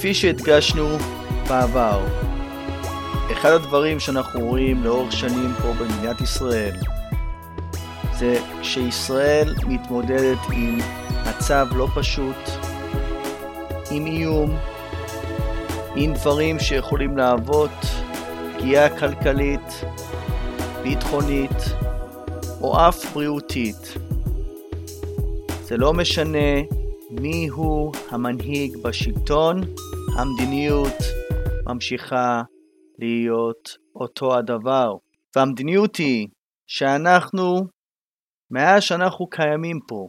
כפי שהדגשנו בעבר, אחד הדברים שאנחנו רואים לאורך שנים פה במדינת ישראל זה שישראל מתמודדת עם מצב לא פשוט, עם איום, עם דברים שיכולים להוות פגיעה כלכלית, ביטחונית או אף בריאותית. זה לא משנה מי הוא המנהיג בשלטון, המדיניות ממשיכה להיות אותו הדבר. והמדיניות היא שאנחנו, מאז שאנחנו קיימים פה,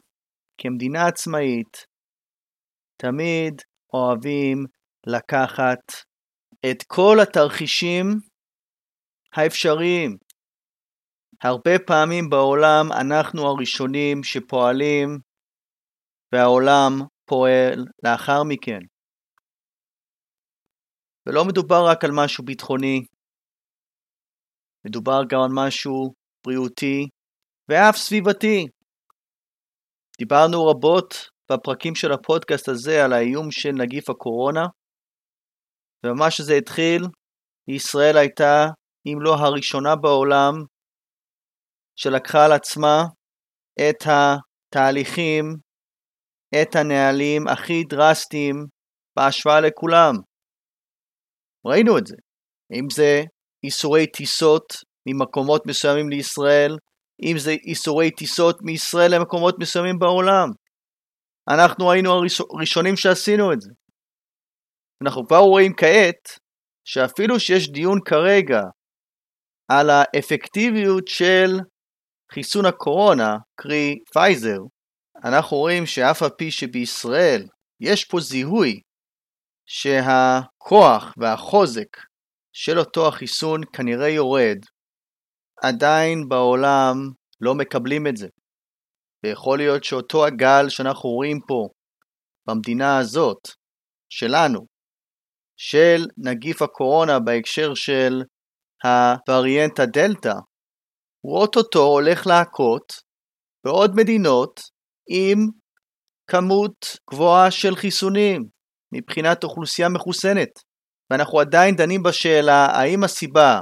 כמדינה עצמאית, תמיד אוהבים לקחת את כל התרחישים האפשריים. הרבה פעמים בעולם אנחנו הראשונים שפועלים והעולם פועל לאחר מכן. ולא מדובר רק על משהו ביטחוני, מדובר גם על משהו בריאותי ואף סביבתי. דיברנו רבות בפרקים של הפודקאסט הזה על האיום של נגיף הקורונה, וממש שזה התחיל, ישראל הייתה, אם לא הראשונה בעולם, שלקחה על עצמה את התהליכים, את הנהלים הכי דרסטיים בהשוואה לכולם. ראינו את זה. אם זה איסורי טיסות ממקומות מסוימים לישראל, אם זה איסורי טיסות מישראל למקומות מסוימים בעולם. אנחנו היינו הראשונים שעשינו את זה. אנחנו כבר רואים כעת שאפילו שיש דיון כרגע על האפקטיביות של חיסון הקורונה, קרי פייזר, אנחנו רואים שאף על פי שבישראל יש פה זיהוי שהכוח והחוזק של אותו החיסון כנראה יורד, עדיין בעולם לא מקבלים את זה. ויכול להיות שאותו הגל שאנחנו רואים פה במדינה הזאת, שלנו, של נגיף הקורונה בהקשר של הווריאנט הדלתא, הוא אוטוטו הולך להכות בעוד מדינות עם כמות גבוהה של חיסונים מבחינת אוכלוסייה מחוסנת. ואנחנו עדיין דנים בשאלה האם הסיבה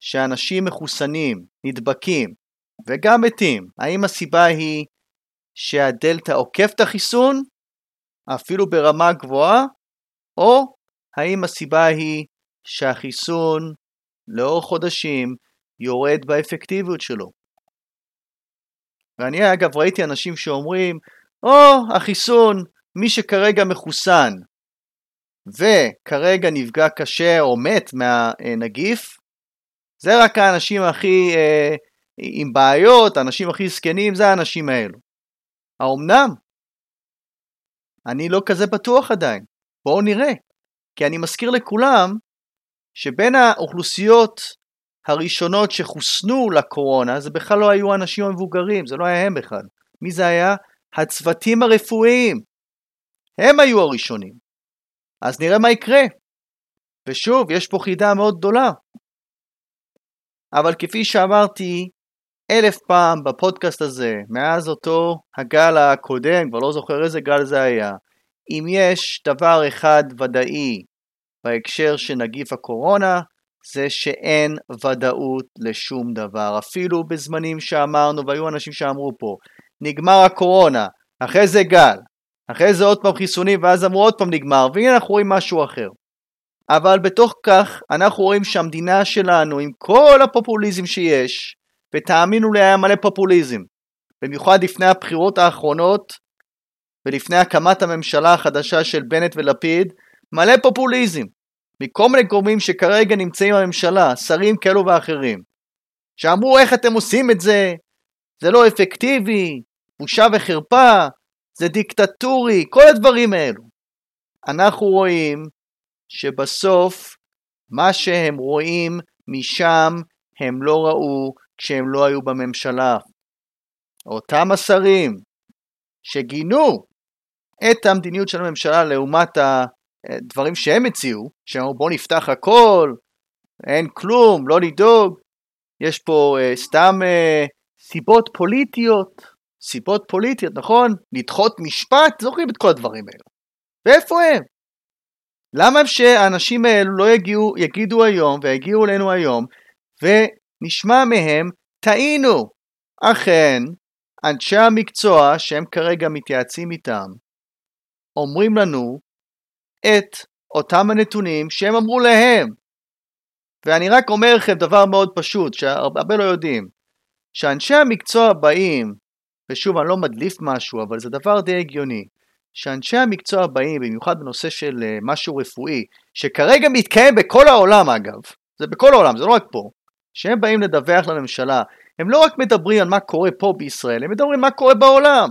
שאנשים מחוסנים, נדבקים וגם מתים, האם הסיבה היא שהדלתא עוקף את החיסון, אפילו ברמה גבוהה, או האם הסיבה היא שהחיסון לאורך חודשים יורד באפקטיביות שלו. ואני אגב ראיתי אנשים שאומרים, או, oh, החיסון, מי שכרגע מחוסן וכרגע נפגע קשה או מת מהנגיף, זה רק האנשים הכי אה, עם בעיות, האנשים הכי זקנים, זה האנשים האלו. האומנם? אני לא כזה בטוח עדיין. בואו נראה. כי אני מזכיר לכולם שבין האוכלוסיות הראשונות שחוסנו לקורונה, זה בכלל לא היו האנשים המבוגרים, זה לא היה הם בכלל. מי זה היה? הצוותים הרפואיים. הם היו הראשונים. אז נראה מה יקרה. ושוב, יש פה חידה מאוד גדולה. אבל כפי שאמרתי אלף פעם בפודקאסט הזה, מאז אותו הגל הקודם, כבר לא זוכר איזה גל זה היה, אם יש דבר אחד ודאי בהקשר של נגיף הקורונה, זה שאין ודאות לשום דבר. אפילו בזמנים שאמרנו, והיו אנשים שאמרו פה, נגמר הקורונה, אחרי זה גל, אחרי זה עוד פעם חיסונים, ואז אמרו עוד פעם נגמר, והנה אנחנו רואים משהו אחר. אבל בתוך כך, אנחנו רואים שהמדינה שלנו, עם כל הפופוליזם שיש, ותאמינו לי היה מלא פופוליזם, במיוחד לפני הבחירות האחרונות, ולפני הקמת הממשלה החדשה של בנט ולפיד, מלא פופוליזם. מכל מיני גורמים שכרגע נמצאים בממשלה, שרים כאלו ואחרים, שאמרו איך אתם עושים את זה, זה לא אפקטיבי, בושה וחרפה, זה דיקטטורי, כל הדברים האלו. אנחנו רואים שבסוף מה שהם רואים משם הם לא ראו כשהם לא היו בממשלה. אותם השרים שגינו את המדיניות של הממשלה לעומת הדברים שהם הציעו, שאמרו בואו נפתח הכל, אין כלום, לא לדאוג, יש פה uh, סתם uh, סיבות פוליטיות, סיבות פוליטיות, נכון? לדחות משפט, זוכרים את כל הדברים האלו. ואיפה הם? למה שהאנשים האלו לא יגיעו, יגידו היום ויגיעו אלינו היום ונשמע מהם, טעינו. אכן, אנשי המקצוע שהם כרגע מתייעצים איתם, אומרים לנו את אותם הנתונים שהם אמרו להם. ואני רק אומר לכם דבר מאוד פשוט, שהרבה לא יודעים, שאנשי המקצוע באים, ושוב אני לא מדליף משהו, אבל זה דבר די הגיוני, שאנשי המקצוע באים, במיוחד בנושא של אה, משהו רפואי, שכרגע מתקיים בכל העולם אגב, זה בכל העולם, זה לא רק פה, שהם באים לדווח לממשלה, הם לא רק מדברים על מה קורה פה בישראל, הם מדברים מה קורה בעולם.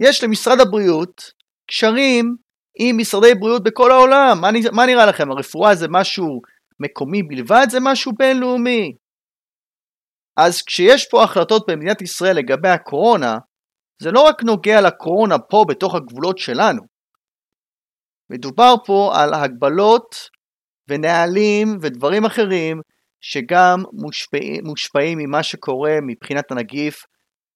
יש למשרד הבריאות קשרים עם משרדי בריאות בכל העולם. מה, מה נראה לכם? הרפואה זה משהו מקומי בלבד? זה משהו בינלאומי. אז כשיש פה החלטות במדינת ישראל לגבי הקורונה, זה לא רק נוגע לקורונה פה בתוך הגבולות שלנו. מדובר פה על הגבלות ונהלים ודברים אחרים שגם מושפעים, מושפעים ממה שקורה מבחינת הנגיף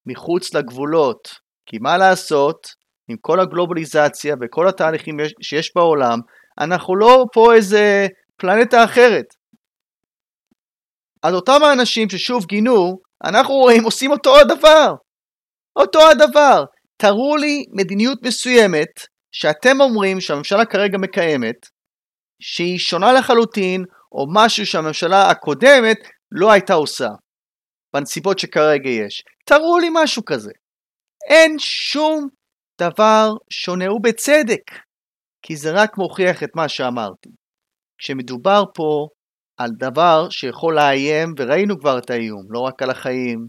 מחוץ לגבולות. כי מה לעשות, עם כל הגלובליזציה וכל התהליכים שיש בעולם, אנחנו לא פה איזה פלנטה אחרת. אז אותם האנשים ששוב גינו, אנחנו רואים עושים אותו הדבר. אותו הדבר. תראו לי מדיניות מסוימת שאתם אומרים שהממשלה כרגע מקיימת, שהיא שונה לחלוטין, או משהו שהממשלה הקודמת לא הייתה עושה, בנסיבות שכרגע יש. תראו לי משהו כזה. אין שום דבר שונה, ובצדק, כי זה רק מוכיח את מה שאמרתי. כשמדובר פה על דבר שיכול לאיים, וראינו כבר את האיום, לא רק על החיים,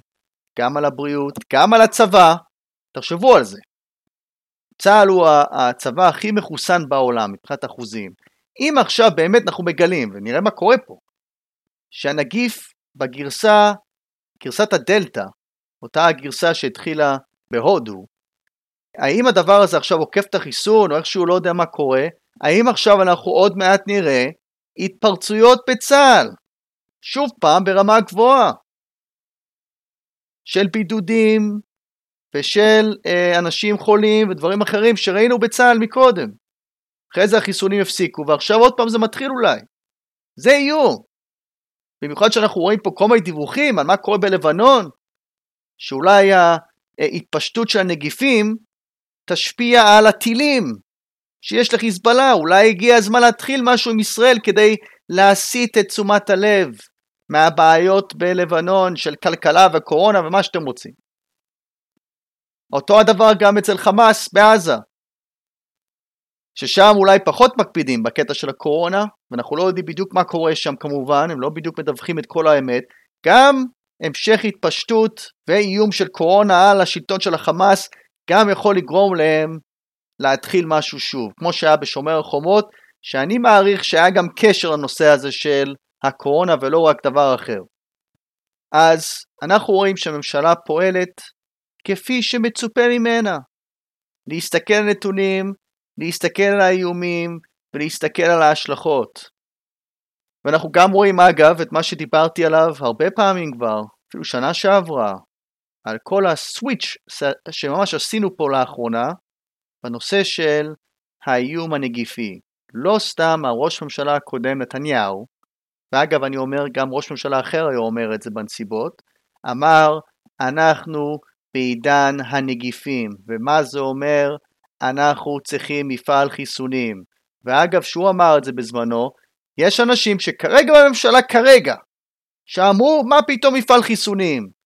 גם על הבריאות, גם על הצבא, תחשבו על זה. צה"ל הוא הצבא הכי מחוסן בעולם מבחינת אחוזים. אם עכשיו באמת אנחנו מגלים, ונראה מה קורה פה, שהנגיף בגרסה, גרסת הדלתא, אותה הגרסה שהתחילה בהודו, האם הדבר הזה עכשיו עוקף את החיסון, או איכשהו לא יודע מה קורה, האם עכשיו אנחנו עוד מעט נראה התפרצויות בצה"ל, שוב פעם ברמה גבוהה, של בידודים ושל אה, אנשים חולים ודברים אחרים שראינו בצה"ל מקודם. אחרי זה החיסונים הפסיקו, ועכשיו עוד פעם זה מתחיל אולי. זה איום. במיוחד שאנחנו רואים פה כל מיני דיווחים על מה קורה בלבנון, שאולי ההתפשטות של הנגיפים תשפיע על הטילים שיש לחיזבאללה, אולי הגיע הזמן להתחיל משהו עם ישראל כדי להסיט את תשומת הלב מהבעיות בלבנון של כלכלה וקורונה ומה שאתם רוצים. אותו הדבר גם אצל חמאס בעזה, ששם אולי פחות מקפידים בקטע של הקורונה, ואנחנו לא יודעים בדיוק מה קורה שם כמובן, הם לא בדיוק מדווחים את כל האמת, גם המשך התפשטות ואיום של קורונה על השלטון של החמאס גם יכול לגרום להם להתחיל משהו שוב, כמו שהיה בשומר החומות, שאני מעריך שהיה גם קשר לנושא הזה של הקורונה ולא רק דבר אחר. אז אנחנו רואים שהממשלה פועלת כפי שמצופה ממנה. להסתכל על נתונים, להסתכל על האיומים ולהסתכל על ההשלכות. ואנחנו גם רואים אגב את מה שדיברתי עליו הרבה פעמים כבר, אפילו שנה שעברה, על כל הסוויץ' שממש עשינו פה לאחרונה בנושא של האיום הנגיפי. לא סתם הראש ממשלה הקודם נתניהו, ואגב אני אומר גם ראש ממשלה אחר היום אומר את זה בנסיבות, אמר אנחנו בעידן הנגיפים, ומה זה אומר? אנחנו צריכים מפעל חיסונים. ואגב, שהוא אמר את זה בזמנו, יש אנשים שכרגע בממשלה כרגע, שאמרו מה פתאום מפעל חיסונים?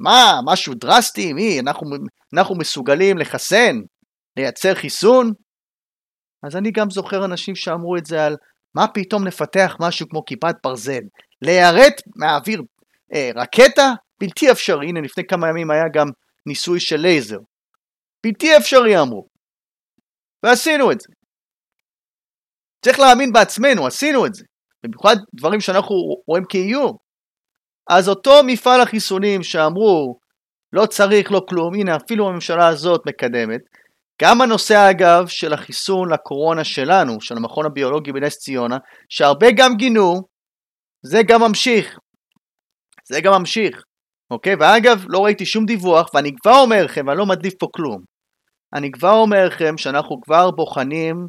מה, משהו דרסטי? מי, אנחנו, אנחנו מסוגלים לחסן? לייצר חיסון? אז אני גם זוכר אנשים שאמרו את זה על מה פתאום נפתח משהו כמו כיפת ברזל? ליירט מהאוויר אה, רקטה? בלתי אפשרי. הנה לפני כמה ימים היה גם ניסוי של לייזר. בלתי אפשרי אמרו. ועשינו את זה. צריך להאמין בעצמנו, עשינו את זה. במיוחד דברים שאנחנו רואים כאיום. אז אותו מפעל החיסונים שאמרו לא צריך, לא כלום, הנה אפילו הממשלה הזאת מקדמת. גם הנושא אגב של החיסון לקורונה שלנו, של המכון הביולוגי בנס ציונה, שהרבה גם גינו, זה גם ממשיך. זה גם ממשיך. אוקיי? ואגב, לא ראיתי שום דיווח, ואני כבר אומר לכם, ואני לא מדליף פה כלום. אני כבר אומר לכם שאנחנו כבר בוחנים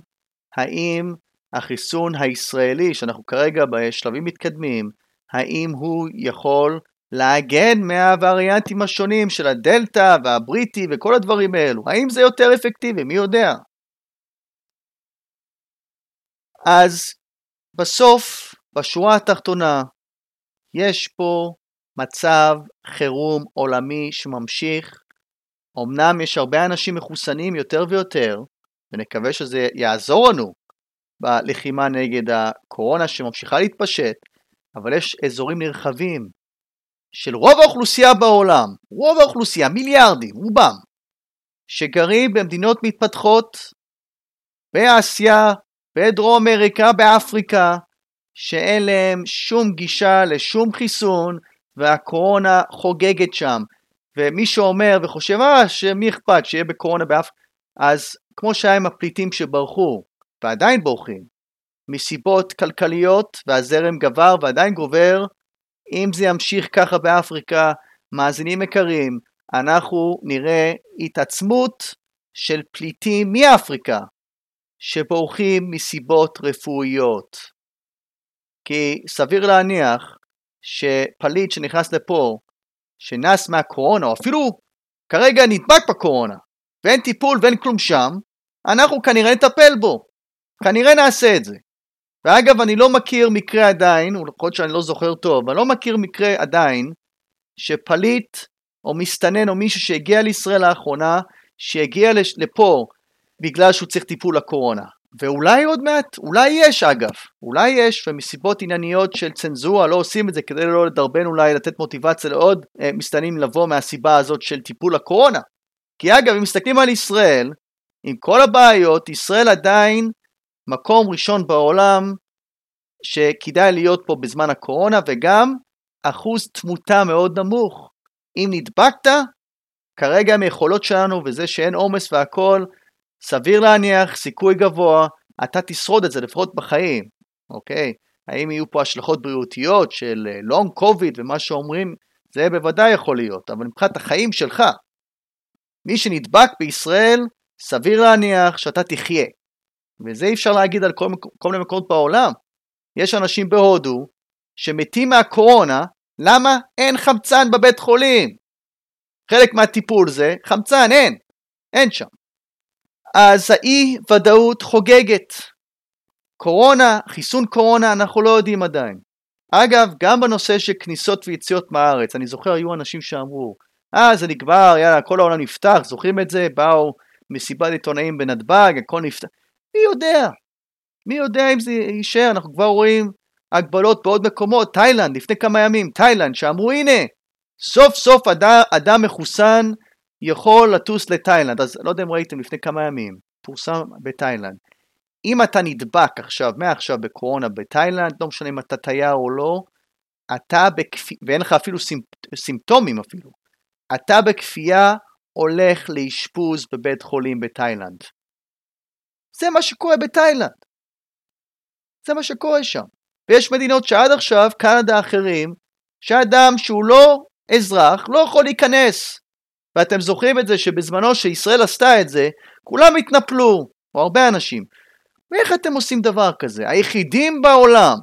האם החיסון הישראלי, שאנחנו כרגע בשלבים מתקדמים, האם הוא יכול להגן מהווריאנטים השונים של הדלתא והבריטי וכל הדברים האלו. האם זה יותר אפקטיבי? מי יודע? אז בסוף, בשורה התחתונה, יש פה מצב חירום עולמי שממשיך. אמנם יש הרבה אנשים מחוסנים יותר ויותר, ונקווה שזה יעזור לנו בלחימה נגד הקורונה שממשיכה להתפשט, אבל יש אזורים נרחבים של רוב האוכלוסייה בעולם, רוב האוכלוסייה, מיליארדים, רובם, שגרים במדינות מתפתחות באסיה, בדרום אמריקה, באפריקה, שאין להם שום גישה לשום חיסון והקורונה חוגגת שם. ומי שאומר וחושב, אה, שמי אכפת, שיהיה בקורונה באפריקה, אז כמו שהיה עם הפליטים שברחו, ועדיין בורחים, מסיבות כלכליות, והזרם גבר ועדיין גובר, אם זה ימשיך ככה באפריקה, מאזינים יקרים, אנחנו נראה התעצמות של פליטים מאפריקה, שבורחים מסיבות רפואיות. כי סביר להניח שפליט שנכנס לפה, שנס מהקורונה, או אפילו כרגע נדבק בקורונה, ואין טיפול ואין כלום שם, אנחנו כנראה נטפל בו. כנראה נעשה את זה. ואגב, אני לא מכיר מקרה עדיין, להיות שאני לא זוכר טוב, אני לא מכיר מקרה עדיין, שפליט או מסתנן או מישהו שהגיע לישראל לאחרונה, שהגיע לפה בגלל שהוא צריך טיפול לקורונה. ואולי עוד מעט, אולי יש אגב, אולי יש, ומסיבות ענייניות של צנזורה לא עושים את זה כדי לא לדרבן אולי לתת מוטיבציה לעוד אה, מסתננים לבוא מהסיבה הזאת של טיפול לקורונה. כי אגב, אם מסתכלים על ישראל, עם כל הבעיות, ישראל עדיין מקום ראשון בעולם שכדאי להיות פה בזמן הקורונה, וגם אחוז תמותה מאוד נמוך. אם נדבקת, כרגע עם היכולות שלנו וזה שאין עומס והכל, סביר להניח, סיכוי גבוה, אתה תשרוד את זה לפחות בחיים, אוקיי? האם יהיו פה השלכות בריאותיות של לונג אה, קוביד ומה שאומרים, זה בוודאי יכול להיות, אבל מבחינת החיים שלך, מי שנדבק בישראל, סביר להניח שאתה תחיה. וזה אי אפשר להגיד על כל, כל מיני מקומות בעולם. יש אנשים בהודו שמתים מהקורונה, למה? אין חמצן בבית חולים. חלק מהטיפול זה חמצן, אין, אין שם. אז האי ודאות חוגגת. קורונה, חיסון קורונה, אנחנו לא יודעים עדיין. אגב, גם בנושא של כניסות ויציאות מהארץ, אני זוכר היו אנשים שאמרו, אה זה נגמר, יאללה, כל העולם נפתח, זוכרים את זה? באו מסיבת עיתונאים בנתב"ג, הכל נפתח. מי יודע? מי יודע אם זה יישאר? אנחנו כבר רואים הגבלות בעוד מקומות, תאילנד, לפני כמה ימים, תאילנד, שאמרו הנה, סוף סוף אדם, אדם מחוסן יכול לטוס לתאילנד, אז לא יודע אם ראיתם לפני כמה ימים, פורסם בתאילנד. אם אתה נדבק עכשיו, מעכשיו בקורונה בתאילנד, לא משנה אם אתה תייר או לא, אתה בכפייה, ואין לך אפילו סימפ... סימפטומים אפילו, אתה בכפייה הולך לאשפוז בבית חולים בתאילנד. זה מה שקורה בתאילנד. זה מה שקורה שם. ויש מדינות שעד עכשיו, קנדה אחרים, שאדם שהוא לא אזרח לא יכול להיכנס. ואתם זוכרים את זה שבזמנו שישראל עשתה את זה, כולם התנפלו, או הרבה אנשים. ואיך אתם עושים דבר כזה? היחידים בעולם.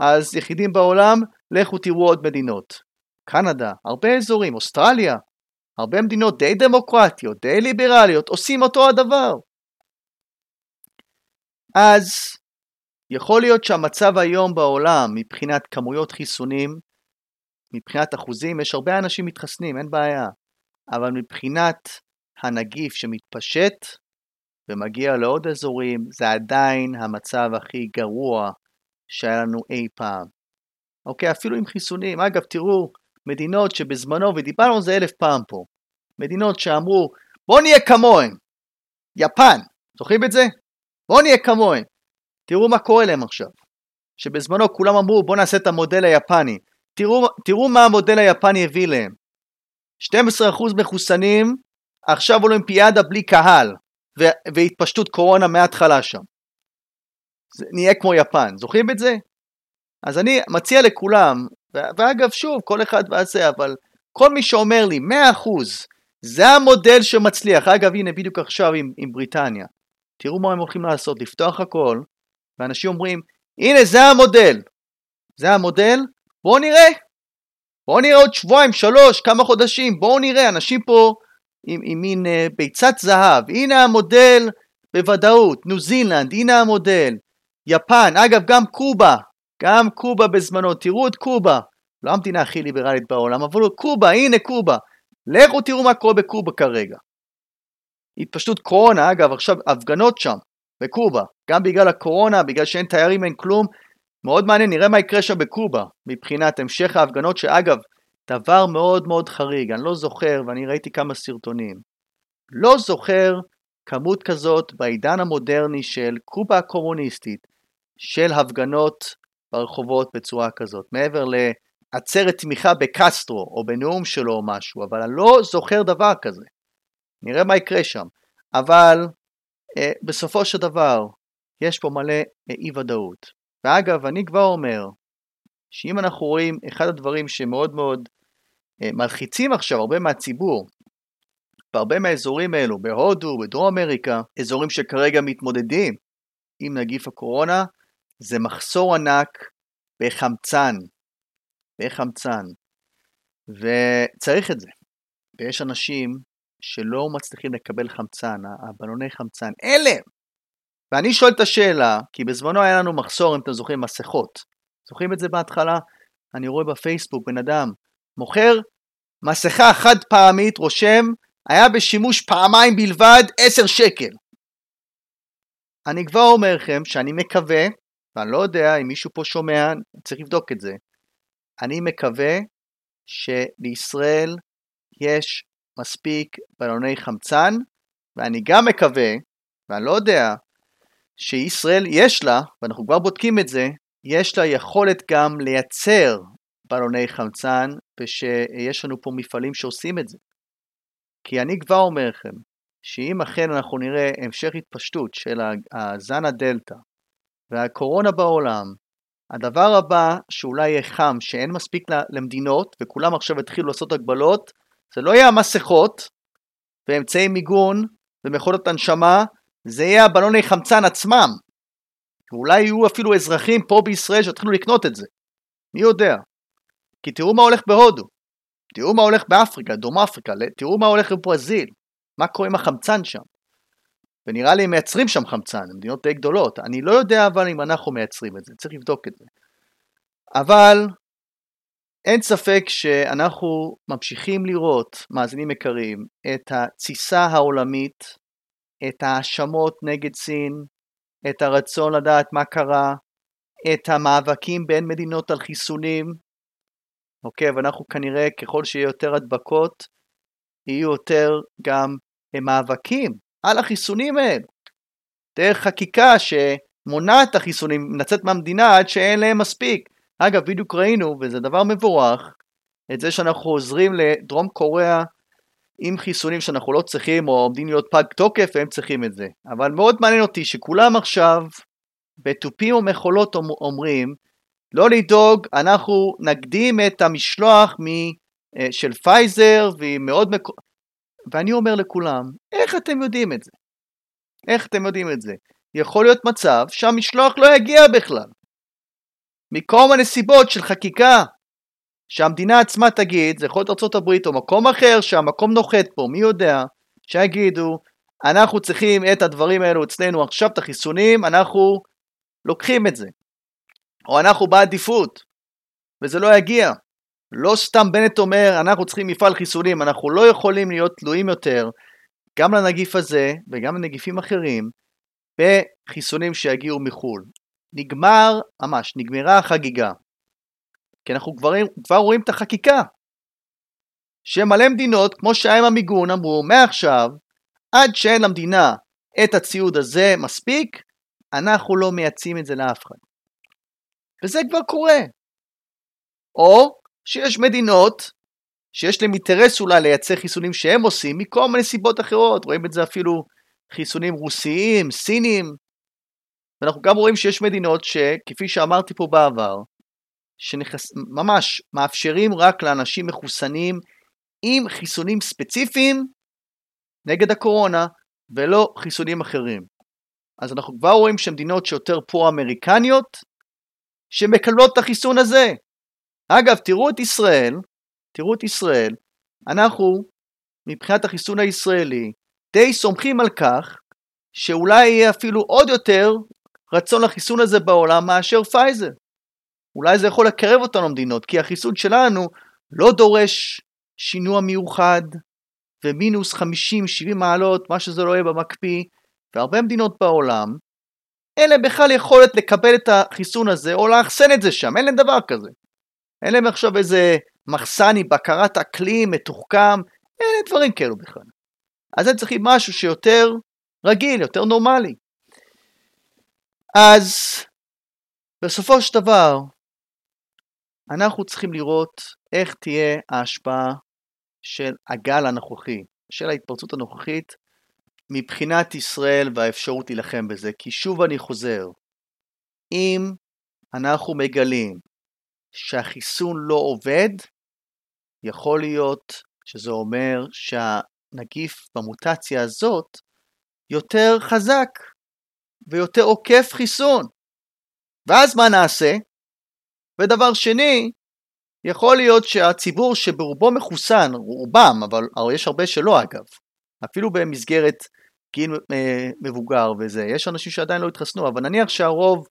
אז יחידים בעולם, לכו תראו עוד מדינות. קנדה, הרבה אזורים, אוסטרליה, הרבה מדינות די דמוקרטיות, די ליברליות, עושים אותו הדבר. אז יכול להיות שהמצב היום בעולם מבחינת כמויות חיסונים, מבחינת אחוזים, יש הרבה אנשים מתחסנים, אין בעיה. אבל מבחינת הנגיף שמתפשט ומגיע לעוד אזורים, זה עדיין המצב הכי גרוע שהיה לנו אי פעם. אוקיי, אפילו עם חיסונים. אגב, תראו, מדינות שבזמנו, ודיברנו על זה אלף פעם פה, מדינות שאמרו, בוא נהיה כמוהם. יפן, זוכרים את זה? בוא נהיה כמוהם. תראו מה קורה להם עכשיו. שבזמנו כולם אמרו, בוא נעשה את המודל היפני. תראו, תראו מה המודל היפני הביא להם. 12% מחוסנים, עכשיו אולימפיאדה בלי קהל, והתפשטות קורונה מההתחלה שם. זה נהיה כמו יפן, זוכרים את זה? אז אני מציע לכולם, ואגב שוב, כל אחד ועשה, אבל כל מי שאומר לי 100% זה המודל שמצליח. אגב, הנה בדיוק עכשיו עם, עם בריטניה. תראו מה הם הולכים לעשות, לפתוח הכל, ואנשים אומרים, הנה זה המודל. זה המודל, בואו נראה. בואו נראה עוד שבועיים, שלוש, כמה חודשים, בואו נראה, אנשים פה עם, עם מין uh, ביצת זהב. הנה המודל בוודאות, ניו זילנד, הנה המודל. יפן, אגב גם קובה, גם קובה בזמנו, תראו את קובה. לא המדינה הכי ליברלית בעולם, אבל קובה, הנה קובה. לכו תראו מה קורה בקובה כרגע. התפשטות קורונה, אגב, עכשיו הפגנות שם, בקובה, גם בגלל הקורונה, בגלל שאין תיירים, אין כלום. מאוד מעניין, נראה מה יקרה שם בקובה, מבחינת המשך ההפגנות, שאגב, דבר מאוד מאוד חריג, אני לא זוכר, ואני ראיתי כמה סרטונים, לא זוכר כמות כזאת בעידן המודרני של קובה הקומוניסטית, של הפגנות ברחובות בצורה כזאת, מעבר לעצרת תמיכה בקסטרו או בנאום שלו או משהו, אבל אני לא זוכר דבר כזה. נראה מה יקרה שם. אבל אה, בסופו של דבר, יש פה מלא אה, אי ודאות. ואגב, אני כבר אומר, שאם אנחנו רואים, אחד הדברים שמאוד מאוד אה, מלחיצים עכשיו הרבה מהציבור, בהרבה מהאזורים האלו, בהודו, בדרום אמריקה, אזורים שכרגע מתמודדים עם נגיף הקורונה, זה מחסור ענק בחמצן, בחמצן, וצריך את זה. ויש אנשים שלא מצליחים לקבל חמצן, הבלוני חמצן, אלה! ואני שואל את השאלה, כי בזמנו היה לנו מחסור, אם אתם זוכרים, מסכות. זוכרים את זה בהתחלה? אני רואה בפייסבוק בן אדם מוכר מסכה חד פעמית, רושם, היה בשימוש פעמיים בלבד, 10 שקל. אני כבר אומר לכם שאני מקווה, ואני לא יודע אם מישהו פה שומע, צריך לבדוק את זה, אני מקווה שבישראל יש מספיק בלוני חמצן, ואני גם מקווה, ואני לא יודע, שישראל יש לה, ואנחנו כבר בודקים את זה, יש לה יכולת גם לייצר בלוני חמצן, ושיש לנו פה מפעלים שעושים את זה. כי אני כבר אומר לכם, שאם אכן אנחנו נראה המשך התפשטות של הזן הדלתא והקורונה בעולם, הדבר הבא שאולי יהיה חם, שאין מספיק למדינות, וכולם עכשיו יתחילו לעשות הגבלות, זה לא יהיה המסכות ואמצעי מיגון ומכונות הנשמה, זה יהיה הבלוני חמצן עצמם. ואולי יהיו אפילו אזרחים פה בישראל שיתחילו לקנות את זה. מי יודע? כי תראו מה הולך בהודו, תראו מה הולך באפריקה, דרום אפריקה, תראו מה הולך בברזיל, מה קורה עם החמצן שם. ונראה לי הם מייצרים שם חמצן, מדינות די גדולות. אני לא יודע אבל אם אנחנו מייצרים את זה, צריך לבדוק את זה. אבל אין ספק שאנחנו ממשיכים לראות, מאזינים יקרים, את התסיסה העולמית, את ההאשמות נגד סין, את הרצון לדעת מה קרה, את המאבקים בין מדינות על חיסונים, אוקיי, ואנחנו כנראה ככל שיהיה יותר הדבקות, יהיו יותר גם מאבקים על החיסונים האלו, דרך חקיקה שמונעת את החיסונים לצאת מהמדינה עד שאין להם מספיק. אגב, בדיוק ראינו, וזה דבר מבורך, את זה שאנחנו עוזרים לדרום קוריאה עם חיסונים שאנחנו לא צריכים, או עומדים להיות פג תוקף, והם צריכים את זה. אבל מאוד מעניין אותי שכולם עכשיו, בתופים ומחולות אומרים, לא לדאוג, אנחנו נקדים את המשלוח מ, אה, של פייזר, והיא מאוד מק... ואני אומר לכולם, איך אתם יודעים את זה? איך אתם יודעים את זה? יכול להיות מצב שהמשלוח לא יגיע בכלל. מכל מיני סיבות של חקיקה, שהמדינה עצמה תגיד, זה יכול להיות ארה"ב או מקום אחר שהמקום נוחת פה, מי יודע, שיגידו, אנחנו צריכים את הדברים האלו אצלנו עכשיו, את החיסונים, אנחנו לוקחים את זה. או אנחנו בעדיפות, וזה לא יגיע. לא סתם בנט אומר, אנחנו צריכים מפעל חיסונים, אנחנו לא יכולים להיות תלויים יותר, גם לנגיף הזה וגם לנגיפים אחרים, בחיסונים שיגיעו מחו"ל. נגמר, ממש, נגמרה החגיגה. כי אנחנו כבר, כבר רואים את החקיקה. שמלא מדינות, כמו שהיה עם המיגון, אמרו, מעכשיו, עד שאין למדינה את הציוד הזה מספיק, אנחנו לא מייצאים את זה לאף אחד. וזה כבר קורה. או שיש מדינות שיש להם אינטרס אולי לייצר חיסונים שהם עושים מכל מיני סיבות אחרות, רואים את זה אפילו חיסונים רוסיים, סינים, ואנחנו גם רואים שיש מדינות שכפי שאמרתי פה בעבר, שממש מאפשרים רק לאנשים מחוסנים עם חיסונים ספציפיים נגד הקורונה ולא חיסונים אחרים. אז אנחנו כבר רואים שמדינות שיותר פרו-אמריקניות שמקבלות את החיסון הזה. אגב, תראו את ישראל, תראו את ישראל, אנחנו מבחינת החיסון הישראלי די סומכים על כך שאולי יהיה אפילו עוד יותר רצון לחיסון הזה בעולם מאשר פייזר. אולי זה יכול לקרב אותנו למדינות, כי החיסון שלנו לא דורש שינוע מיוחד ומינוס 50-70 מעלות, מה שזה לא יהיה במקפיא, והרבה מדינות בעולם, אין להם בכלל יכולת לקבל את החיסון הזה או לאחסן את זה שם, אין להם דבר כזה. אין להם עכשיו איזה מחסן עם בקרת אקלים מתוחכם, אין להם דברים כאלו בכלל. אז הם צריכים משהו שיותר רגיל, יותר נורמלי. אז בסופו של דבר, אנחנו צריכים לראות איך תהיה ההשפעה של הגל הנוכחי, של ההתפרצות הנוכחית, מבחינת ישראל והאפשרות להילחם בזה. כי שוב אני חוזר, אם אנחנו מגלים שהחיסון לא עובד, יכול להיות שזה אומר שהנגיף במוטציה הזאת יותר חזק ויותר עוקף חיסון. ואז מה נעשה? ודבר שני, יכול להיות שהציבור שברובו מחוסן, רובם, אבל יש הרבה שלא אגב, אפילו במסגרת גיל אה, מבוגר וזה, יש אנשים שעדיין לא התחסנו, אבל נניח שהרוב,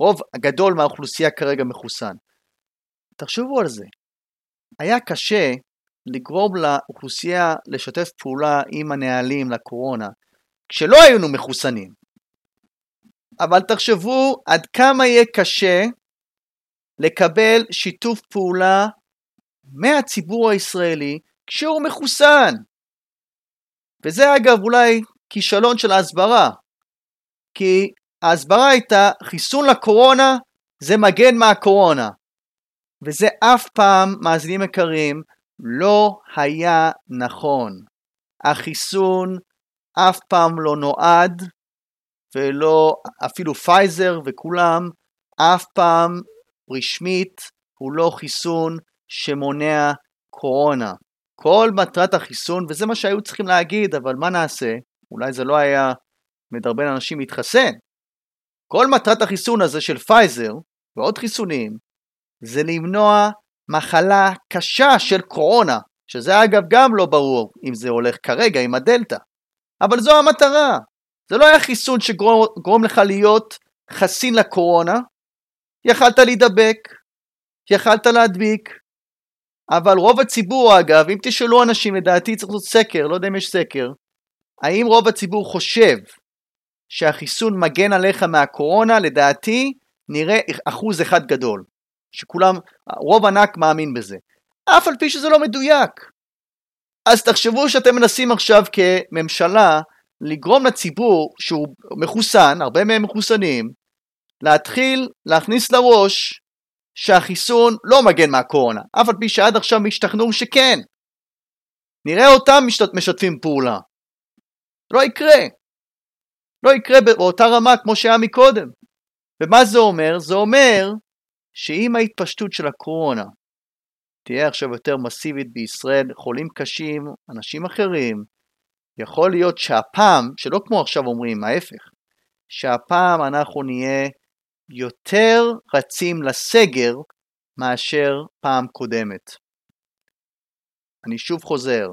רוב הגדול מהאוכלוסייה כרגע מחוסן. תחשבו על זה, היה קשה לגרום לאוכלוסייה לשתף פעולה עם הנהלים לקורונה, כשלא היינו מחוסנים. אבל תחשבו עד כמה יהיה קשה לקבל שיתוף פעולה מהציבור הישראלי כשהוא מחוסן. וזה אגב אולי כישלון של ההסברה, כי ההסברה הייתה חיסון לקורונה זה מגן מהקורונה. וזה אף פעם, מאזינים יקרים, לא היה נכון. החיסון אף פעם לא נועד, ולא, אפילו פייזר וכולם, אף פעם רשמית הוא לא חיסון שמונע קורונה. כל מטרת החיסון, וזה מה שהיו צריכים להגיד, אבל מה נעשה? אולי זה לא היה מדרבן אנשים להתחסן. כל מטרת החיסון הזה של פייזר ועוד חיסונים זה למנוע מחלה קשה של קורונה, שזה אגב גם לא ברור אם זה הולך כרגע עם הדלתא. אבל זו המטרה. זה לא היה חיסון שגורם לך להיות חסין לקורונה, יכלת להידבק, יכלת להדביק, אבל רוב הציבור אגב, אם תשאלו אנשים, לדעתי צריך לעשות סקר, לא יודע אם יש סקר, האם רוב הציבור חושב שהחיסון מגן עליך מהקורונה, לדעתי נראה אחוז אחד גדול, שכולם, רוב ענק מאמין בזה, אף על פי שזה לא מדויק. אז תחשבו שאתם מנסים עכשיו כממשלה לגרום לציבור שהוא מחוסן, הרבה מהם מחוסנים, להתחיל להכניס לראש שהחיסון לא מגן מהקורונה, אף על פי שעד עכשיו השתכנעו שכן. נראה אותם משת... משתפים פעולה. לא יקרה. לא יקרה באותה רמה כמו שהיה מקודם. ומה זה אומר? זה אומר שאם ההתפשטות של הקורונה תהיה עכשיו יותר מסיבית בישראל, חולים קשים, אנשים אחרים, יכול להיות שהפעם, שלא כמו עכשיו אומרים, ההפך, שהפעם אנחנו נהיה יותר רצים לסגר מאשר פעם קודמת. אני שוב חוזר,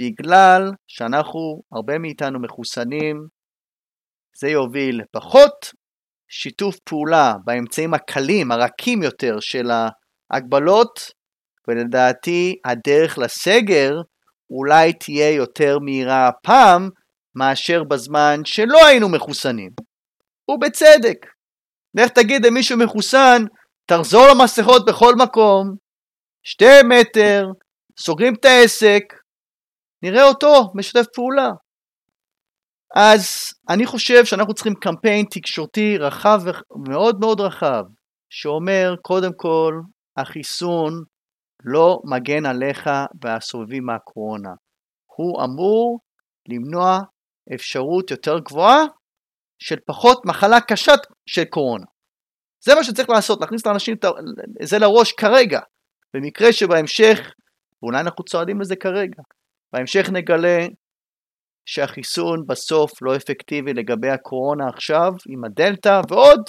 בגלל שאנחנו, הרבה מאיתנו מחוסנים, זה יוביל לפחות שיתוף פעולה באמצעים הקלים, הרכים יותר של ההגבלות, ולדעתי הדרך לסגר אולי תהיה יותר מהירה הפעם מאשר בזמן שלא היינו מחוסנים. ובצדק. לך תגיד למישהו מחוסן, תחזור למסכות בכל מקום, שתי מטר, סוגרים את העסק, נראה אותו משתף פעולה. אז אני חושב שאנחנו צריכים קמפיין תקשורתי רחב ומאוד מאוד רחב, שאומר קודם כל, החיסון לא מגן עליך והסובבים מהקורונה. הוא אמור למנוע אפשרות יותר גבוהה של פחות מחלה קשה של קורונה. זה מה שצריך לעשות, להכניס לאנשים את זה לראש כרגע. במקרה שבהמשך ואולי אנחנו צועדים לזה כרגע. בהמשך נגלה שהחיסון בסוף לא אפקטיבי לגבי הקורונה עכשיו עם הדלתא ועוד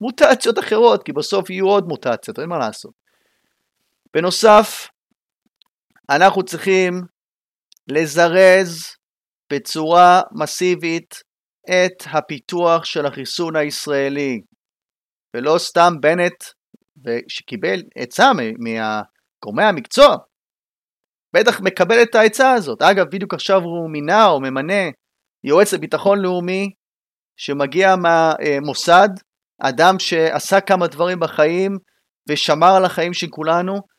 מוטציות אחרות, כי בסוף יהיו עוד מוטציות, אין מה לעשות. בנוסף, אנחנו צריכים לזרז בצורה מסיבית את הפיתוח של החיסון הישראלי. ולא סתם בנט, שקיבל עצה מגורמי המקצוע, בטח מקבל את העצה הזאת. אגב, בדיוק עכשיו הוא מינה או ממנה יועץ לביטחון לאומי שמגיע מהמוסד, אדם שעשה כמה דברים בחיים ושמר על החיים של כולנו,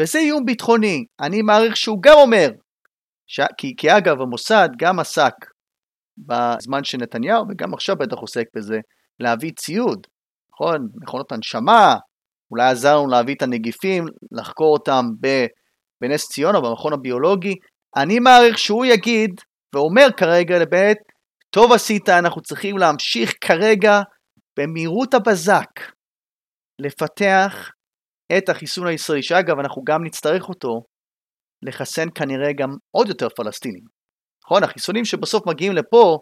וזה איום ביטחוני. אני מעריך שהוא גם אומר, ש... כי, כי אגב, המוסד גם עסק בזמן של נתניהו, וגם עכשיו בטח עוסק בזה, להביא ציוד, נכון? מכונות הנשמה, אולי עזר לנו להביא את הנגיפים, לחקור אותם בנס ציונה, במכון הביולוגי. אני מעריך שהוא יגיד, ואומר כרגע לבית, טוב עשית, אנחנו צריכים להמשיך כרגע במהירות הבזק לפתח את החיסון הישראלי, שאגב, אנחנו גם נצטרך אותו לחסן כנראה גם עוד יותר פלסטינים. נכון? החיסונים שבסוף מגיעים לפה,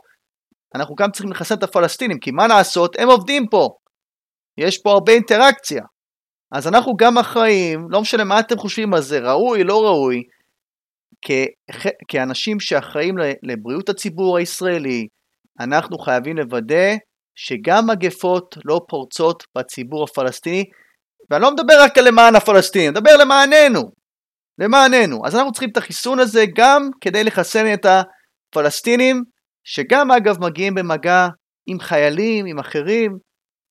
אנחנו גם צריכים לחסן את הפלסטינים, כי מה לעשות, הם עובדים פה. יש פה הרבה אינטראקציה. אז אנחנו גם אחראים, לא משנה מה אתם חושבים על זה, ראוי, לא ראוי, כ- כאנשים שאחראים לבריאות הציבור הישראלי, אנחנו חייבים לוודא שגם מגפות לא פורצות בציבור הפלסטיני, ואני לא מדבר רק למען הפלסטינים, מדבר למעננו, למעננו. אז אנחנו צריכים את החיסון הזה גם כדי לחסן את הפלסטינים, שגם אגב מגיעים במגע עם חיילים, עם אחרים,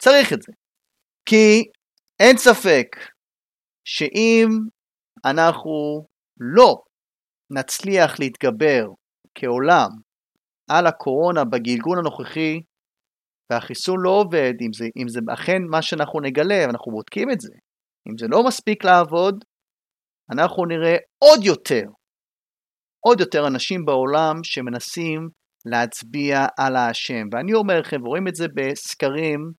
צריך את זה. כי אין ספק שאם אנחנו לא נצליח להתגבר כעולם על הקורונה בגלגול הנוכחי, והחיסון לא עובד, אם זה, אם זה אכן מה שאנחנו נגלה, ואנחנו בודקים את זה, אם זה לא מספיק לעבוד, אנחנו נראה עוד יותר, עוד יותר אנשים בעולם שמנסים להצביע על האשם. ואני אומר לכם, ורואים את זה בסקרים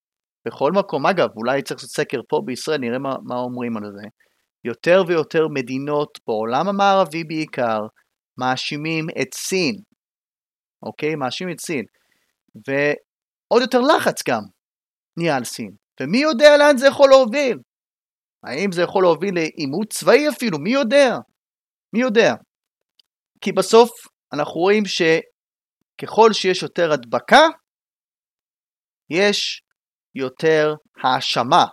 בכל מקום, אגב, אולי צריך לעשות סקר פה בישראל, נראה מה, מה אומרים על זה. יותר ויותר מדינות בעולם המערבי בעיקר, מאשימים את סין, אוקיי? מאשימים את סין. ועוד יותר לחץ גם נהיה על סין. ומי יודע לאן זה יכול להוביל? האם זה יכול להוביל לעימות צבאי אפילו? מי יודע? מי יודע? כי בסוף אנחנו רואים שככל שיש יותר הדבקה, יש יותר האשמה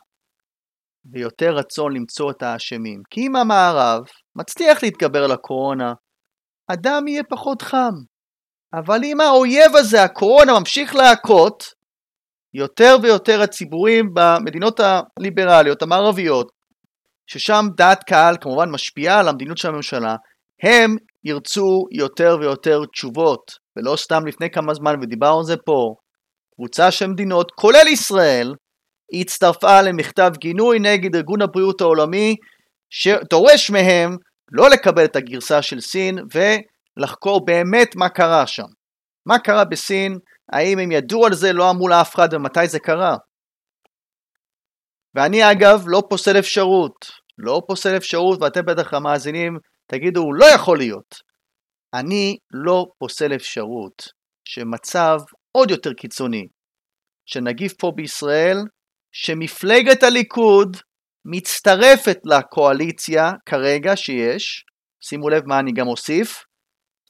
ויותר רצון למצוא את האשמים. כי אם המערב מצליח להתגבר על הקורונה, אדם יהיה פחות חם. אבל אם האויב הזה, הקורונה, ממשיך להכות, יותר ויותר הציבורים במדינות הליברליות, המערביות, ששם דעת קהל כמובן משפיעה על המדיניות של הממשלה, הם ירצו יותר ויותר תשובות, ולא סתם לפני כמה זמן, ודיברנו על זה פה, קבוצה של מדינות, כולל ישראל, הצטרפה למכתב גינוי נגד ארגון הבריאות העולמי, שדורש מהם לא לקבל את הגרסה של סין ולחקור באמת מה קרה שם. מה קרה בסין, האם הם ידעו על זה, לא אמרו לאף אחד ומתי זה קרה. ואני אגב לא פוסל אפשרות, לא פוסל אפשרות, ואתם בטח המאזינים תגידו, לא יכול להיות. אני לא פוסל אפשרות שמצב עוד יותר קיצוני של נגיף פה בישראל, שמפלגת הליכוד מצטרפת לקואליציה כרגע שיש, שימו לב מה אני גם אוסיף,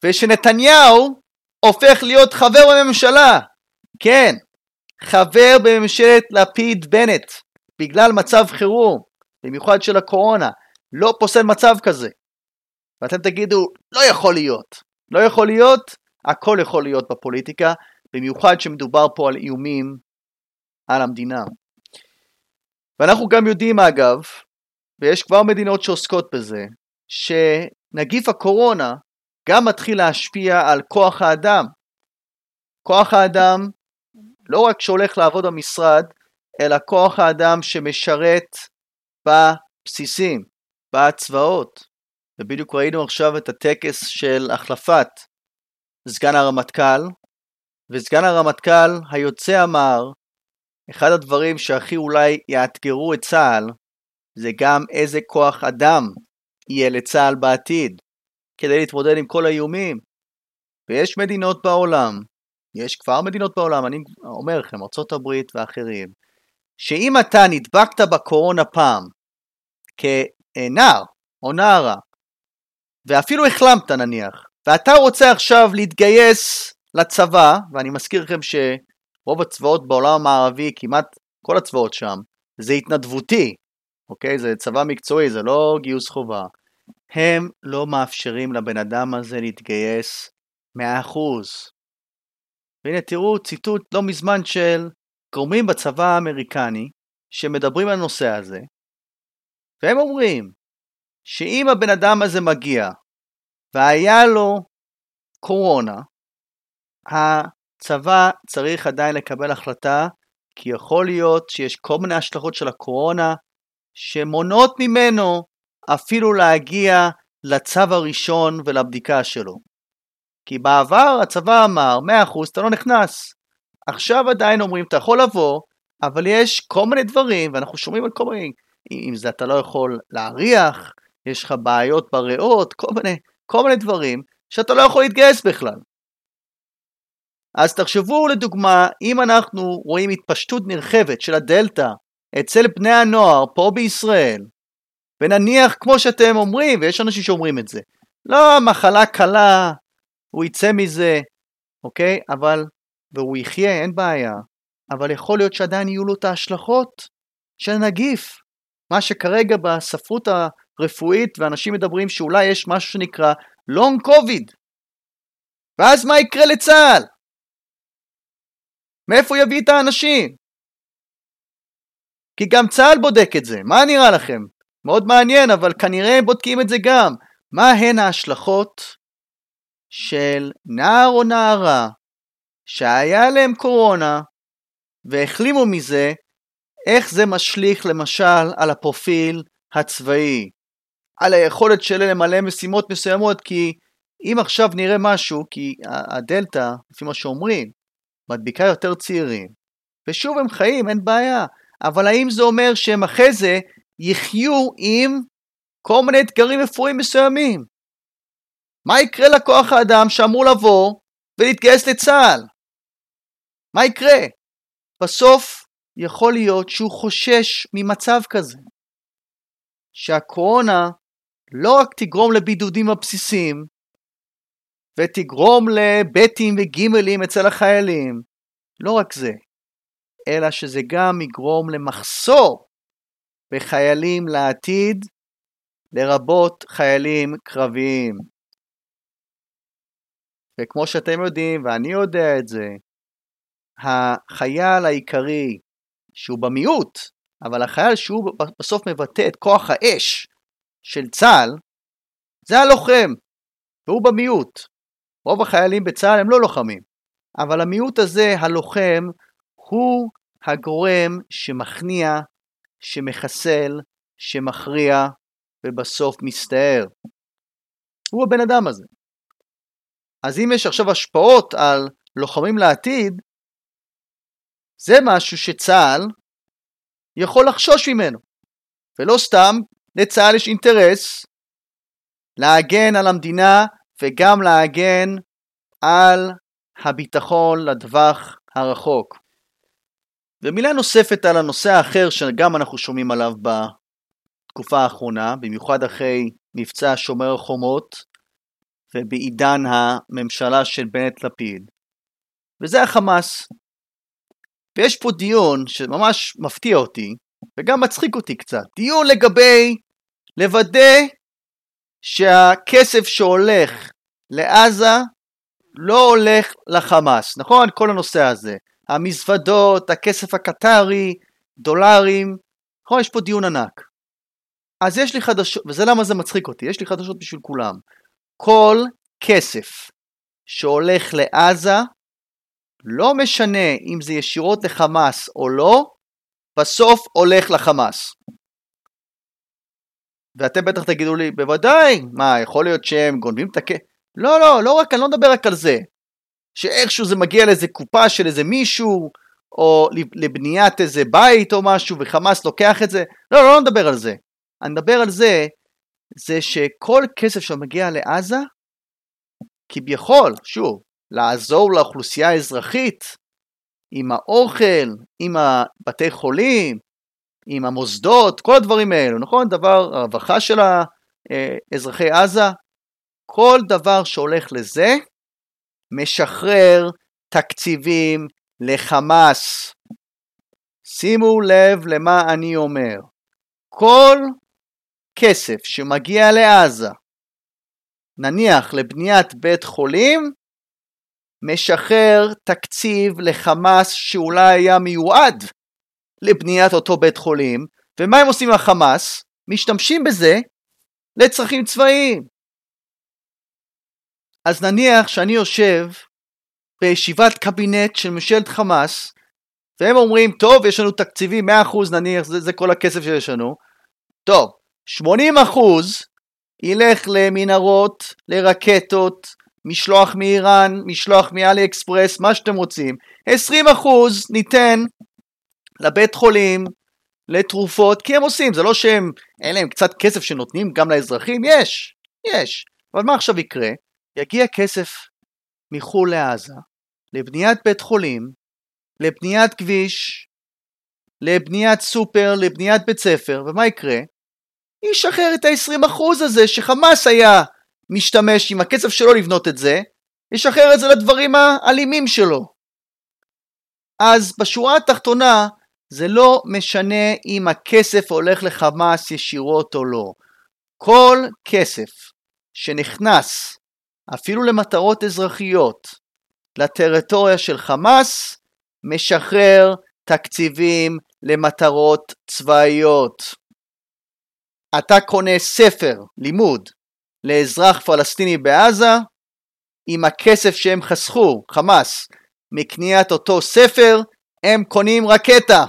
ושנתניהו הופך להיות חבר בממשלה. כן, חבר בממשלת לפיד-בנט, בגלל מצב חירום, במיוחד של הקורונה. לא פוסל מצב כזה. ואתם תגידו, לא יכול להיות. לא יכול להיות, הכל יכול להיות בפוליטיקה, במיוחד שמדובר פה על איומים על המדינה. ואנחנו גם יודעים אגב, ויש כבר מדינות שעוסקות בזה, שנגיף הקורונה גם מתחיל להשפיע על כוח האדם. כוח האדם לא רק שהולך לעבוד במשרד, אלא כוח האדם שמשרת בבסיסים, בצבאות. ובדיוק ראינו עכשיו את הטקס של החלפת סגן הרמטכ"ל, וסגן הרמטכ"ל היוצא אמר, אחד הדברים שהכי אולי יאתגרו את צה"ל, זה גם איזה כוח אדם יהיה לצה"ל בעתיד, כדי להתמודד עם כל האיומים. ויש מדינות בעולם, יש כבר מדינות בעולם, אני אומר לכם, ארה"ב ואחרים, שאם אתה נדבקת בקורונה פעם כנער או נערה, ואפילו החלמת נניח, ואתה רוצה עכשיו להתגייס לצבא, ואני מזכיר לכם שרוב הצבאות בעולם המערבי, כמעט כל הצבאות שם, זה התנדבותי, אוקיי? זה צבא מקצועי, זה לא גיוס חובה. הם לא מאפשרים לבן אדם הזה להתגייס 100%. והנה תראו ציטוט לא מזמן של גורמים בצבא האמריקני שמדברים על הנושא הזה, והם אומרים שאם הבן אדם הזה מגיע והיה לו קורונה, הצבא צריך עדיין לקבל החלטה כי יכול להיות שיש כל מיני השלכות של הקורונה שמונעות ממנו אפילו להגיע לצו הראשון ולבדיקה שלו. כי בעבר הצבא אמר 100% אתה לא נכנס. עכשיו עדיין אומרים אתה יכול לבוא, אבל יש כל מיני דברים, ואנחנו שומעים על כל מיני, אם זה אתה לא יכול להריח, יש לך בעיות בריאות, כל מיני, כל מיני דברים, שאתה לא יכול להתגייס בכלל. אז תחשבו לדוגמה, אם אנחנו רואים התפשטות נרחבת של הדלתא אצל בני הנוער פה בישראל, ונניח כמו שאתם אומרים, ויש אנשים שאומרים את זה, לא מחלה קלה, הוא יצא מזה, אוקיי? אבל, והוא יחיה, אין בעיה, אבל יכול להיות שעדיין יהיו לו את ההשלכות של הנגיף. מה שכרגע בספרות הרפואית, ואנשים מדברים שאולי יש משהו שנקרא לונג קוביד. ואז מה יקרה לצה"ל? מאיפה יביא את האנשים? כי גם צה"ל בודק את זה, מה נראה לכם? מאוד מעניין, אבל כנראה בודקים את זה גם. מה הן ההשלכות של נער או נערה שהיה להם קורונה והחלימו מזה, איך זה משליך למשל על הפרופיל הצבאי, על היכולת שלהם למלא משימות מסוימות, כי אם עכשיו נראה משהו, כי הדלתא, לפי מה שאומרים, מדביקה יותר צעירים, ושוב הם חיים, אין בעיה, אבל האם זה אומר שהם אחרי זה יחיו עם כל מיני אתגרים רפואיים מסוימים? מה יקרה לכוח האדם שאמור לבוא ולהתגייס לצה"ל? מה יקרה? בסוף יכול להיות שהוא חושש ממצב כזה. שהקורונה לא רק תגרום לבידודים הבסיסיים, ותגרום לבטים וגימלים אצל החיילים, לא רק זה, אלא שזה גם יגרום למחסור בחיילים לעתיד, לרבות חיילים קרביים. וכמו שאתם יודעים, ואני יודע את זה, החייל העיקרי, שהוא במיעוט, אבל החייל שהוא בסוף מבטא את כוח האש של צה"ל, זה הלוחם, והוא במיעוט. רוב החיילים בצה"ל הם לא לוחמים, אבל המיעוט הזה, הלוחם, הוא הגורם שמכניע, שמחסל, שמכריע, ובסוף מסתער. הוא הבן אדם הזה. אז אם יש עכשיו השפעות על לוחמים לעתיד, זה משהו שצה"ל יכול לחשוש ממנו. ולא סתם, לצה"ל יש אינטרס להגן על המדינה וגם להגן על הביטחון לטווח הרחוק. ומילה נוספת על הנושא האחר שגם אנחנו שומעים עליו בתקופה האחרונה, במיוחד אחרי מבצע שומר החומות ובעידן הממשלה של בנט לפיד, וזה החמאס. ויש פה דיון שממש מפתיע אותי, וגם מצחיק אותי קצת. דיון לגבי לוודא שהכסף שהולך לעזה לא הולך לחמאס, נכון? כל הנושא הזה. המזוודות, הכסף הקטרי, דולרים, נכון? יש פה דיון ענק. אז יש לי חדשות, וזה למה זה מצחיק אותי, יש לי חדשות בשביל כולם. כל כסף שהולך לעזה, לא משנה אם זה ישירות לחמאס או לא, בסוף הולך לחמאס. ואתם בטח תגידו לי, בוודאי, מה, יכול להיות שהם גונבים את הכסף? לא, לא, לא רק, אני לא מדבר רק על זה. שאיכשהו זה מגיע לאיזה קופה של איזה מישהו, או לבניית איזה בית או משהו, וחמאס לוקח את זה. לא, לא, לא נדבר על זה. אני מדבר על זה זה שכל כסף שמגיע לעזה, כביכול, שוב, לעזור לאוכלוסייה האזרחית, עם האוכל, עם הבתי חולים, עם המוסדות, כל הדברים האלו, נכון? דבר, הרווחה של אזרחי עזה, כל דבר שהולך לזה, משחרר תקציבים לחמאס. שימו לב למה אני אומר. כל כסף שמגיע לעזה, נניח לבניית בית חולים, משחרר תקציב לחמאס שאולי היה מיועד לבניית אותו בית חולים, ומה הם עושים עם החמאס? משתמשים בזה לצרכים צבאיים. אז נניח שאני יושב בישיבת קבינט של ממשלת חמאס, והם אומרים, טוב, יש לנו תקציבים, 100% נניח, זה, זה כל הכסף שיש לנו. טוב, 80% ילך למנהרות, לרקטות, משלוח מאיראן, משלוח מאלי אקספרס, מה שאתם רוצים. 20% ניתן לבית חולים, לתרופות, כי הם עושים, זה לא שהם, אין להם קצת כסף שנותנים גם לאזרחים, יש, יש. אבל מה עכשיו יקרה? יגיע כסף מחו"ל לעזה, לבניית בית חולים, לבניית כביש, לבניית סופר, לבניית בית ספר, ומה יקרה? ישחרר את ה-20% הזה שחמאס היה משתמש עם הכסף שלו לבנות את זה, ישחרר את זה לדברים האלימים שלו. אז בשורה התחתונה, זה לא משנה אם הכסף הולך לחמאס ישירות או לא. כל כסף שנכנס, אפילו למטרות אזרחיות, לטריטוריה של חמאס, משחרר תקציבים למטרות צבאיות. אתה קונה ספר לימוד לאזרח פלסטיני בעזה, עם הכסף שהם חסכו, חמאס, מקניית אותו ספר, הם קונים רקטה.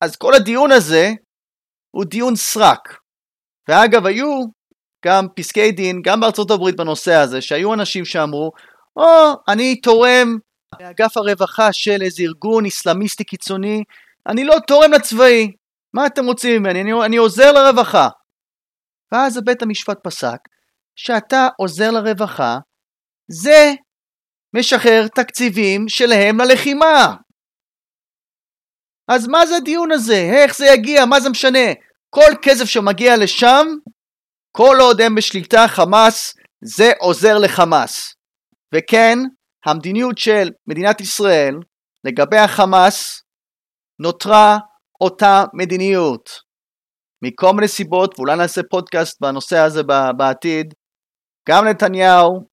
אז כל הדיון הזה הוא דיון סרק. ואגב, היו גם פסקי דין, גם בארצות הברית בנושא הזה, שהיו אנשים שאמרו, או, oh, אני תורם באגף הרווחה של איזה ארגון אסלאמיסטי קיצוני, אני לא תורם לצבאי, מה אתם רוצים ממני? אני, אני עוזר לרווחה. ואז בית המשפט פסק שאתה עוזר לרווחה, זה משחרר תקציבים שלהם ללחימה. אז מה זה הדיון הזה? איך זה יגיע? מה זה משנה? כל כסף שמגיע לשם, כל עוד הם בשליטה חמאס, זה עוזר לחמאס. וכן, המדיניות של מדינת ישראל לגבי החמאס נותרה אותה מדיניות. מכל מיני סיבות, ואולי נעשה פודקאסט בנושא הזה בעתיד, גם נתניהו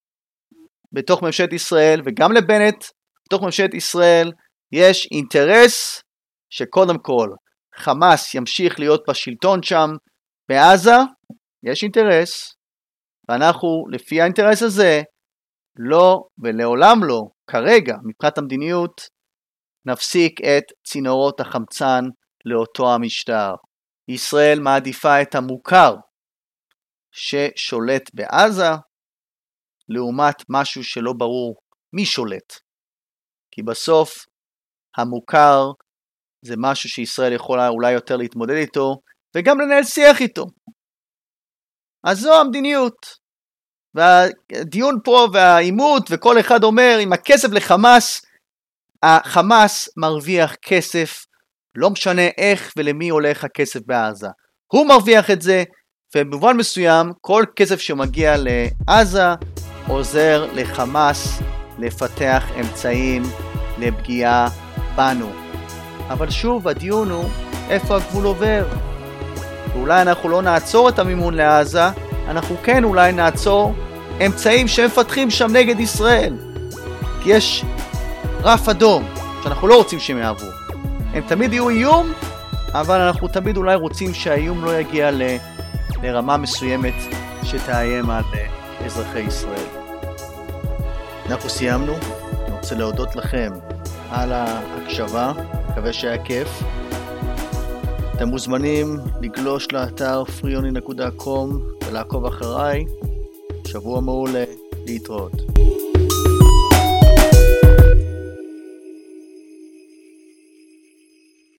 בתוך ממשלת ישראל וגם לבנט בתוך ממשלת ישראל יש אינטרס שקודם כל חמאס ימשיך להיות בשלטון שם בעזה, יש אינטרס, ואנחנו לפי האינטרס הזה לא ולעולם לא, כרגע, מבחינת המדיניות, נפסיק את צינורות החמצן לאותו המשטר. ישראל מעדיפה את המוכר ששולט בעזה, לעומת משהו שלא ברור מי שולט. כי בסוף המוכר זה משהו שישראל יכולה אולי יותר להתמודד איתו, וגם לנהל שיח איתו. אז זו המדיניות. והדיון פה והעימות, וכל אחד אומר, עם הכסף לחמאס, החמאס מרוויח כסף, לא משנה איך ולמי הולך הכסף בעזה. הוא מרוויח את זה, ובמובן מסוים, כל כסף שמגיע לעזה עוזר לחמאס לפתח אמצעים לפגיעה בנו. אבל שוב, הדיון הוא איפה הגבול עובר. ואולי אנחנו לא נעצור את המימון לעזה, אנחנו כן אולי נעצור אמצעים שמפתחים שם נגד ישראל. כי יש רף אדום שאנחנו לא רוצים שהם יעברו. הם תמיד יהיו איום, אבל אנחנו תמיד אולי רוצים שהאיום לא יגיע ל... לרמה מסוימת שתאיים על אזרחי ישראל. אנחנו סיימנו, אני רוצה להודות לכם על ההקשבה, מקווה שהיה כיף. אתם מוזמנים לגלוש לאתר freeony.com ולעקוב אחריי. שבוע מעולה, להתראות.